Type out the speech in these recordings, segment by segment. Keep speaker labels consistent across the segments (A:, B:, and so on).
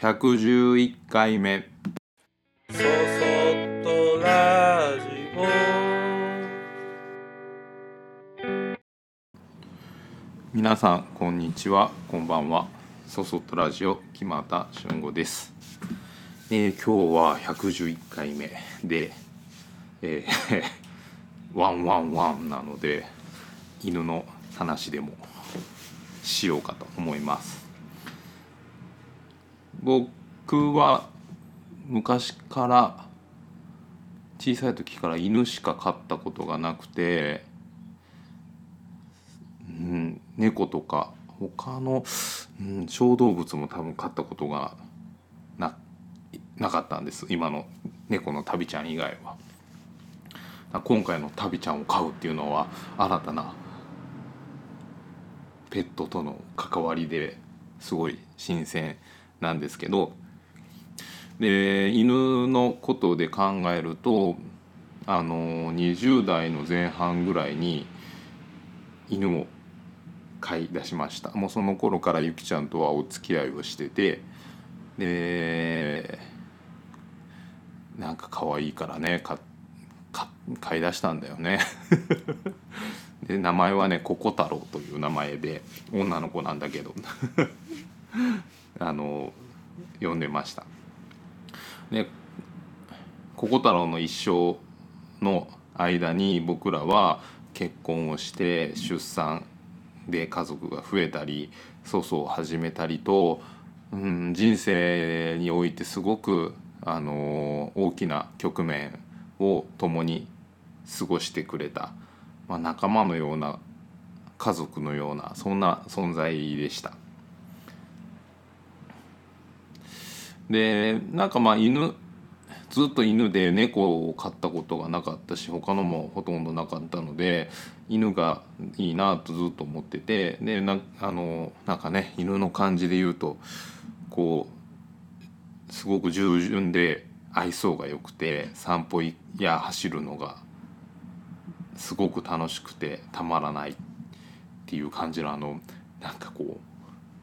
A: 111回目
B: そそっとラジオ。
A: 皆さんこんにちは。こんばんは。そそっとラジオ木又俊吾です、えー今日は111回目で、えー ワンワンワンなので犬の話でもしようかと思います僕は昔から小さい時から犬しか飼ったことがなくてうん、猫とか他の、うん、小動物も多分飼ったことがななかったんです今の猫のタビちゃん以外は。今回のタビちゃんを飼うっていうのは新たなペットとの関わりですごい新鮮なんですけどで犬のことで考えるとあの20代の前半ぐらいに犬を飼い出しました。もうその頃からゆきちゃんとはお付き合いをしててでなんか可愛いからねかか飼い出したんだよね。で名前はねココ太郎という名前で女の子なんだけど。あの呼んでましたでココ太郎の一生の間に僕らは結婚をして出産で家族が増えたり粗相を始めたりと、うん、人生においてすごくあの大きな局面を共に過ごしてくれた、まあ、仲間のような家族のようなそんな存在でした。でなんかまあ犬ずっと犬で猫を飼ったことがなかったし他のもほとんどなかったので犬がいいなとずっと思っててでなあのなんかね犬の感じで言うとこうすごく従順で愛想が良くて散歩や走るのがすごく楽しくてたまらないっていう感じのあのなんかこ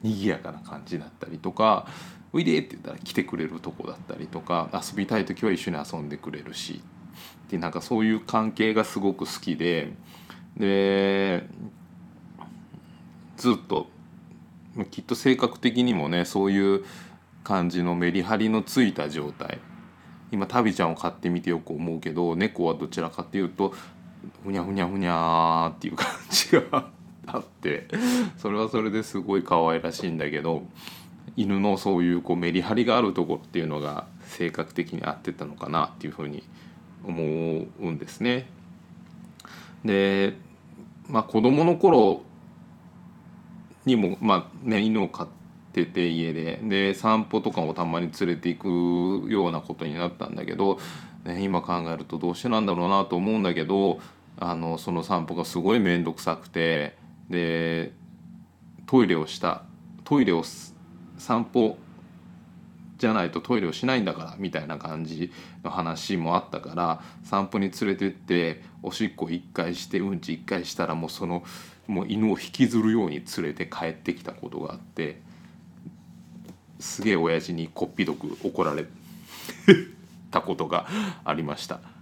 A: う賑やかな感じだったりとか「おいで」って言ったら来てくれるとこだったりとか遊びたい時は一緒に遊んでくれるしでなんかそういう関係がすごく好きででずっときっと性格的にもねそういう感じのメリハリのついた状態。今タビちゃんを飼ってみてよく思うけど猫はどちらかっていうとふにゃふにゃふにゃっていう感じがあってそれはそれですごい可愛らしいんだけど犬のそういうこうメリハリがあるところっていうのが性格的に合ってたのかなっていうふうに思うんですね。でまあ子供の頃にも、まあね、犬を飼ってて家で。で散歩とかもたまに連れていくようなことになったんだけど、ね、今考えるとどうしてなんだろうなと思うんだけどあのその散歩がすごい面倒くさくて。でトイレをした。トイレを散歩じゃないとトイレをしないんだからみたいな感じの話もあったから散歩に連れてっておしっこ1回してうんち1回したらもうそのもう犬を引きずるように連れて帰ってきたことがあってすげえ親父にこっぴどく怒られたことがありました。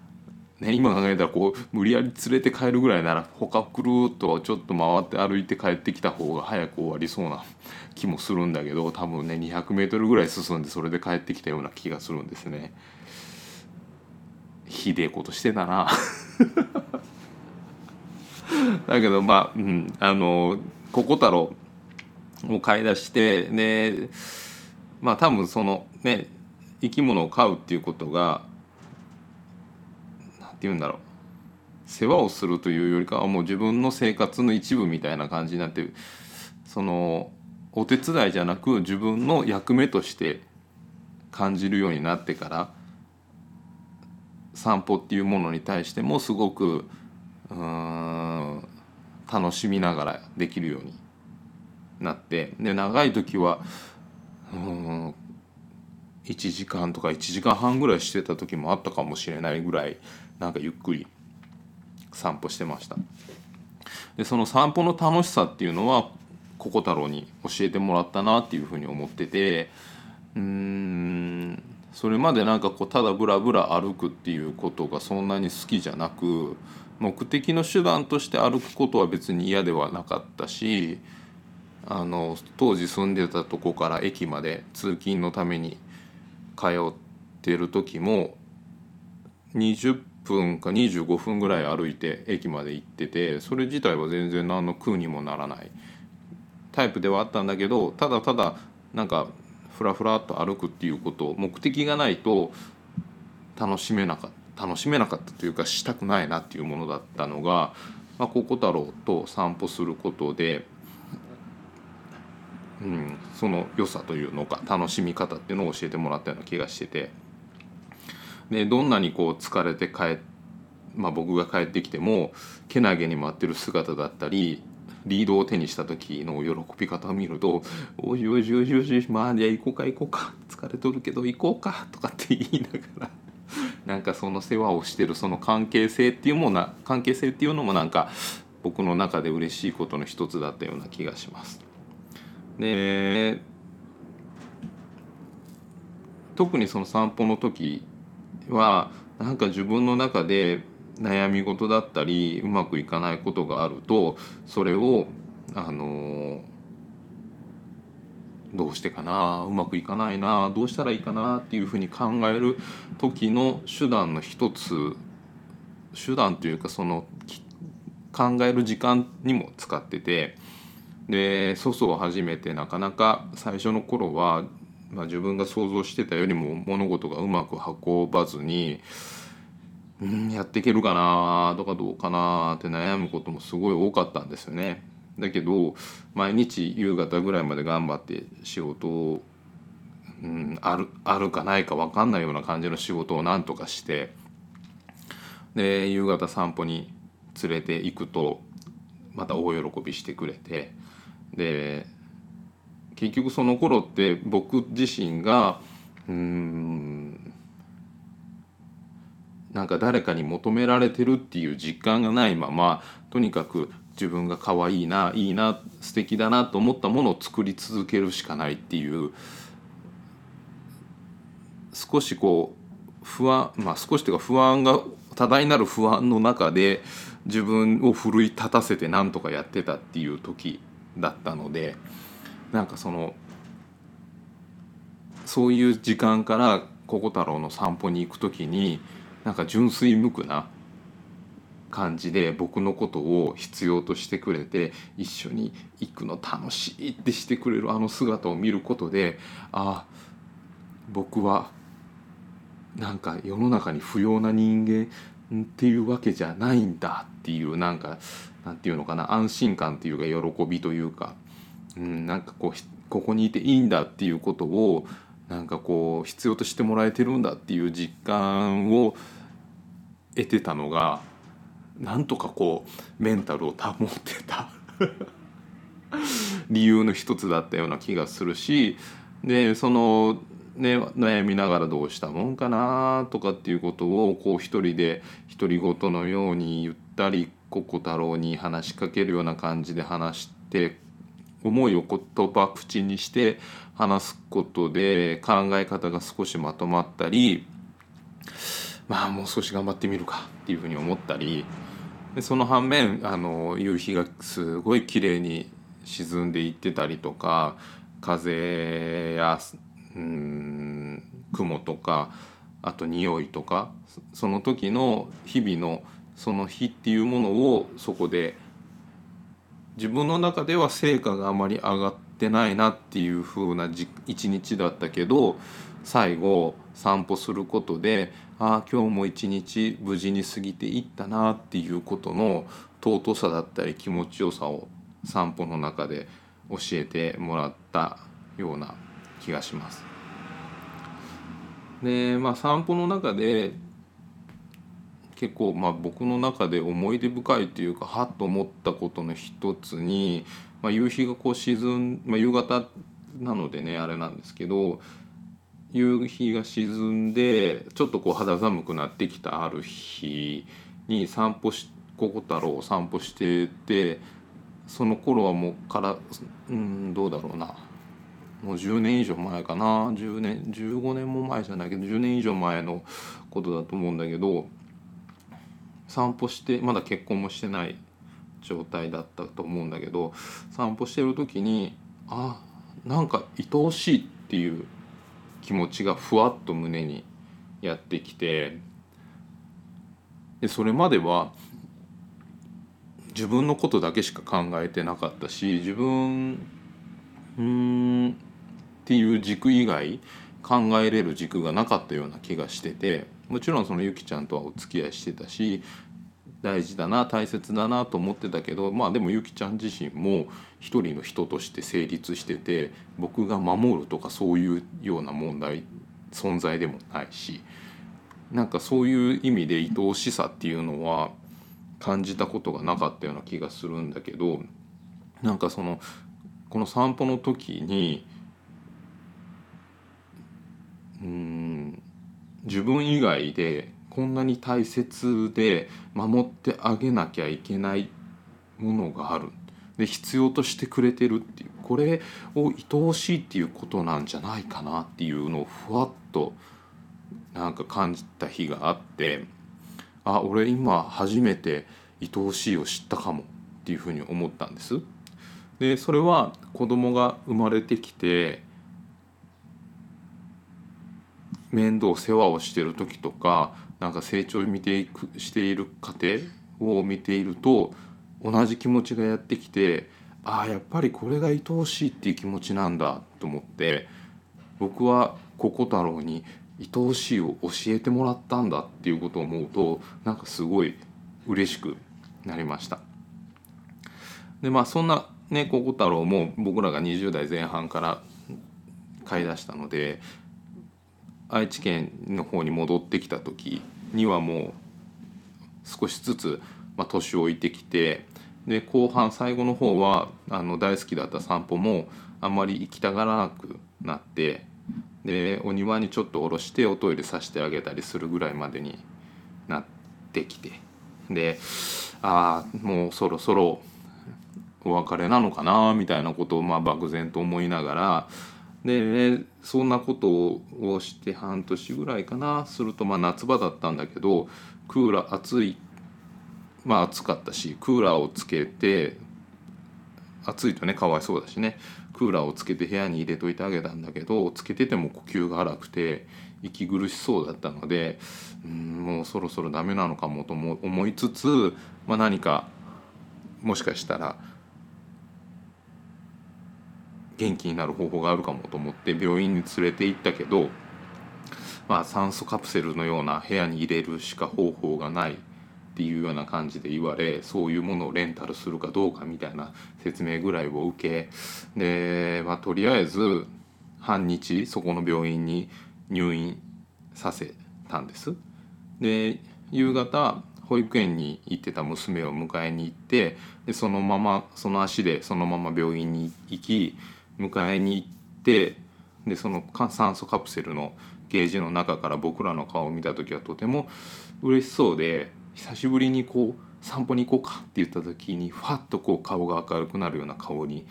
A: ね、今考えたらこう無理やり連れて帰るぐらいなら他くるっとちょっと回って歩いて帰ってきた方が早く終わりそうな気もするんだけど多分ね 200m ぐらい進んでそれで帰ってきたような気がするんですね。ひでえことしてたな だけどまあ、うん、あのココ太郎を飼い出してでまあ多分そのね生き物を飼うっていうことが言うんだろう。世話をするというよりかはもう自分の生活の一部みたいな感じになってそのお手伝いじゃなく自分の役目として感じるようになってから散歩っていうものに対してもすごくうん楽しみながらできるようになってで長い時はうん1時間とか1時間半ぐらいしてた時もあったかもしれないぐらいなんかゆっくり散歩してました。でその散歩の楽しさっていうのはココ太郎に教えてもらったなっていうふうに思っててうーんそれまでなんかこうただブラブラ歩くっていうことがそんなに好きじゃなく目的の手段として歩くことは別に嫌ではなかったしあの当時住んでたとこから駅まで通勤のために通ってる時も20分か25分ぐらい歩いて駅まで行っててそれ自体は全然何の苦にもならない。タイプではあったんだけどただただなんかふらふらっと歩くっていうこと目的がないと楽しめなかった楽しめなかったというかしたくないなっていうものだったのが、まあ、ココ太郎と散歩することで、その良さというのか楽しみ方っていうのを教えてもらったような気がしてて。でどんなにこう疲れて帰っまあ、僕が帰ってきてもけなげに待ってる姿だったりリードを手にした時の喜び方を見ると「おいおいおいおいおいまあじゃあ行こうか行こうか。疲れとるけど行こうか」とかって言いながら。なんかその世話をしてるその関係性っていうもな関係性っていうのもなんか僕の中で嬉しいことの一つだったような気がします。で特にその散歩の時はなんか自分の中で悩み事だったりうまくいかないことがあるとそれをあのどうしてかなうまくいかないなどうしたらいいかなっていうふうに考える時の手段の一つ手段というかその考える時間にも使っててで粗相を始めてなかなか最初の頃は、まあ、自分が想像してたよりも物事がうまく運ばずにうんやっていけるかなとかどうかなって悩むこともすごい多かったんですよね。だけど毎日夕方ぐらいまで頑張って仕事を、うん、あるあるかないか分かんないような感じの仕事をなんとかしてで夕方散歩に連れて行くとまた大喜びしてくれてで結局その頃って僕自身がうんなんか誰かに求められてるっていう実感がないままとにかく自分が可愛いないいな素敵だなと思ったものを作り続けるしかないっていう少しこう不安まあ少しというか不安が多大なる不安の中で自分を奮い立たせて何とかやってたっていう時だったのでなんかそのそういう時間からココ太郎の散歩に行く時になんか純粋無垢な感じで僕のことを必要としてくれて一緒に行くの楽しいってしてくれるあの姿を見ることでああ僕はなんか世の中に不要な人間っていうわけじゃないんだっていうなんかなんていうのかな安心感っていうか喜びというか、うん、なんかこうここにいていいんだっていうことをなんかこう必要としてもらえてるんだっていう実感を得てたのがなんとかこうメンタルを保ってた。理由の一つだったような気がするしでそのね、悩みながらどうしたもんかなとかっていうことをこう一人で独り言のように言ったりココ太郎に話しかけるような感じで話して思いを言葉口にして話すことで考え方が少しまとまったりまあもう少し頑張ってみるかっていうふうに思ったりでその反面あの夕日がすごい綺麗に沈んでいってたりとか風やうん雲とかあと匂いとかその時の日々のその日っていうものをそこで自分の中では成果があまり上がってないなっていう風な一日だったけど最後散歩することでああ今日も一日無事に過ぎていったなっていうことの尊さだったり気持ちよさを散歩の中で教えてもらったような気がします。でまあ散歩の中で結構まあ僕の中で思い出深いというかはっと思ったことの一つに、まあ、夕日がこう沈ん、まあ、夕方なのでねあれなんですけど夕日が沈んでちょっとこう肌寒くなってきたある日に散歩しココ太郎を散歩しててその頃はもうからうんどうだろうなもう10年以上前かな。10年15年も前じゃないけど10年以上前のことだと思うんだけど散歩してまだ結婚もしてない状態だったと思うんだけど散歩してる時にあなんか愛おしいっていう気持ちがふわっと胸にやってきてでそれまでは自分のことだけしか考えてなかったし自分うんっていう軸以外考えれる軸がなかったような気がしててもちろんそのゆきちゃんとはお付き合いしてたし大事だな大切だなと思ってたけどまあでもゆきちゃん自身も一人の人として成立してて僕が守るとかそういうような問題存在でもないしなんかそういう意味で愛おしさっていうのは感じたことがなかったような気がするんだけどなんかそのこの散歩の時にうん。自分以外でこんなに大切で守ってあげなきゃいけないものがある。で必要としてくれてるっていう。これを愛おしいっていうことなんじゃないかなっていうのをふわっとなんか感じた日があってあ俺今初めて愛おしいを知ったかもっていうふうに思ったんです。でそれは子供が生まれてきて面倒世話をしてる時とかなんか成長を見ていくしている過程を見ていると同じ気持ちがやってきてああやっぱりこれが愛おしいっていう気持ちなんだと思って僕はココ太郎に愛おしいを教えてもらったんだっていうことを思うとなんかすごい嬉しくなりました。でまあそんなねココ太郎も僕らが20代前半から買い出したので愛知県の方に戻ってきた時にはもう少しずつ、まあ、年老いてきてで後半最後の方はあの大好きだった散歩もあんまり行きたがらなくなってでお庭にちょっと下ろしておトイレさせてあげたりするぐらいまでになってきてでああもうそろそろお別れなのかなみたいなことをまあ漠然と思いながらで、そんなことをして半年ぐらいかなするとまあ夏場だったんだけどクーラー暑いまあ暑かったしクーラーをつけて暑いとねかわいそうだしねクーラーをつけて部屋に入れといてあげたんだけどつけてても呼吸が荒くて息苦しそうだったのでうんもうそろそろダメなのかもと思いつつ、まあ、何かもしかしたら元気になる方法があるかもと思って病院に連れて行ったけど、まあ、酸素カプセルのような部屋に入れるしか方法がないっていうような感じで言われそういうものをレンタルするかどうかみたいな説明ぐらいを受けで、まあ、とりあえず半日そこの病院に入院させたんです。で夕方保育園に行ってた娘を迎えに行ってでそのままその足でそのまま病院に行き迎えに行ってでその酸素カプセルのゲージの中から僕らの顔を見た時はとても嬉しそうで久しぶりにこう散歩に行こうかって言った時にファッとこう顔が明るくなるような顔に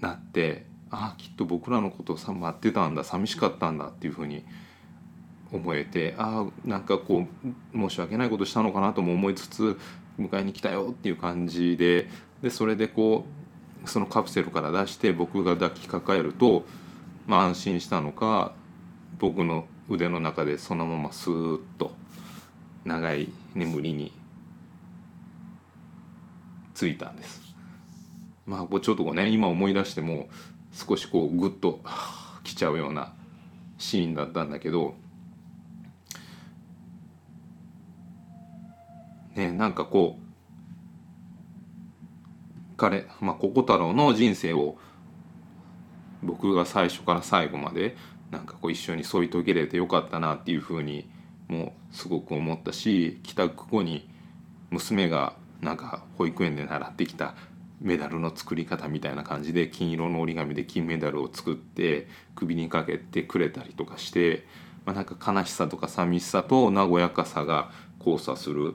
A: なってああきっと僕らのことをさ待ってたんだ寂しかったんだっていうふうに思えてああなんかこう申し訳ないことしたのかなとも思いつつ迎えに来たよっていう感じででそれでこうそのカプセルから出して僕が抱きかかえると、まあ、安心したのか僕の腕の中でそのままスーッと長い眠りについたんです。まあちょっとこうね今思い出しても少しこうグッときちゃうようなシーンだったんだけどねなんかこう彼、まあ、ココ太郎の人生を僕が最初から最後までなんかこう一緒に添い遂げれてよかったなっていうふうにもうすごく思ったし帰宅後に娘がなんか保育園で習ってきたメダルの作り方みたいな感じで金色の折り紙で金メダルを作って首にかけてくれたりとかして、まあ、なんか悲しさとか寂しさと和やかさが交差する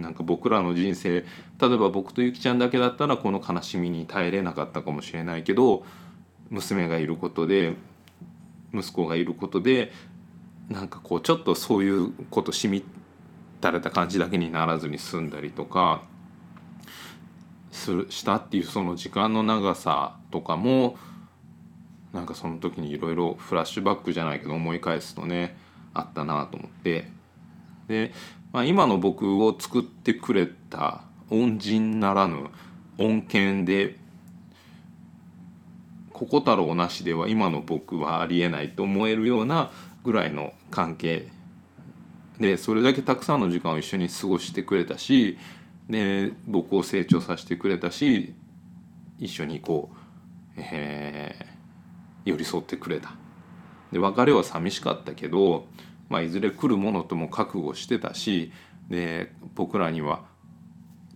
A: なんか僕らの人生例えば僕とゆきちゃんだけだったらこの悲しみに耐えれなかったかもしれないけど娘がいることで息子がいることでなんかこうちょっとそういうことしみったれた感じだけにならずに済んだりとかするしたっていうその時間の長さとかもなんかその時にいろいろフラッシュバックじゃないけど思い返すとねあったなと思って。で、まあ、今の僕を作ってくれた恩人ならぬ恩恵でここ太郎なしでは今の僕はありえないと思えるようなぐらいの関係でそれだけたくさんの時間を一緒に過ごしてくれたしで僕を成長させてくれたし一緒にこう、えー、寄り添ってくれた。で別れは寂しかったけど、まあ、いずれ来るものとも覚悟してたしで僕らには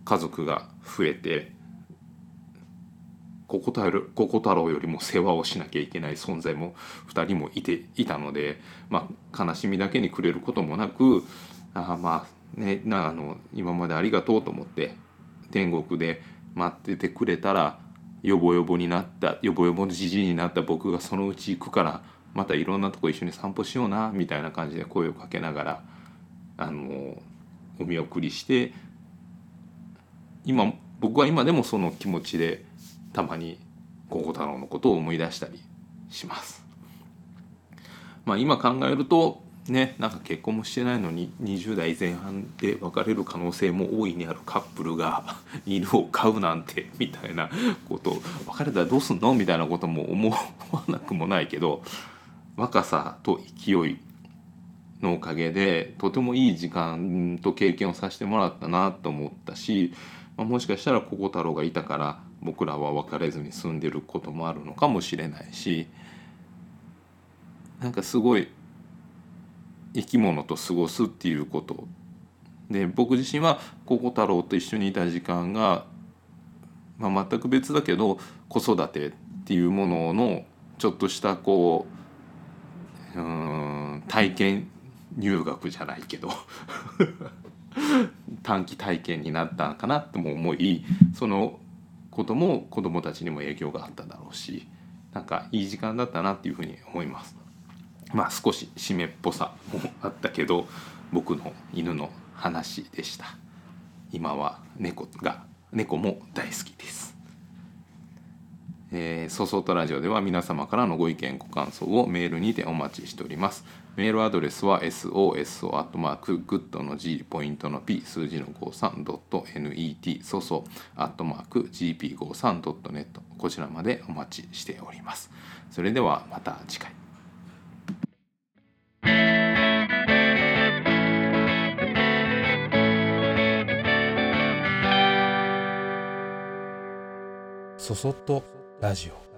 A: 家族が増えてここ太郎ここ太郎よりも世話をしなきゃいけない存在も2人もいていたので、まあ、悲しみだけにくれることもなくあまあねあの今までありがとうと思って天国で待っててくれたらよぼよぼになったよぼよぼのじじいになった僕がそのうち行くからまたいろんなとこ一緒に散歩しようなみたいな感じで声をかけながらあのお見送りして今僕は今でもその気持ちでたまにココ太郎のことを思い出したりします。まあ、今考えるとねなんか結婚もしてないのに20代前半で別れる可能性も大いにあるカップルが 犬を飼うなんてみたいなこと別れたらどうすんの？みたいなことも思わなくもないけど若さと勢いのおかげでとてもいい時間と経験をさせてもらったなと思ったし、まあ、もしかしたらココ太郎がいたから僕らは別れずに住んでることもあるのかもしれないしなんかすごい生き物と過ごすっていうこと。で僕自身はココ太郎と一緒にいた時間が、まあ、全く別だけど子育てっていうもののちょっとしたこううん体験入学じゃないけど 短期体験になったのかなとも思いそのことも子どもたちにも影響があっただろうしなんかいい時間だったなっていうふうに思います。まあ少し湿っぽさもあったけど僕の犬の話でした今は猫が猫も大好きですえー、ソソートラジオでは皆様からのご意見ご感想をメールにてお待ちしております。メールアドレスは soso.good の G ポイントの P 数字の 53.net ソソ .gp53.net こちらまでお待ちしております。それではまた次回。
B: そそっとラジオ。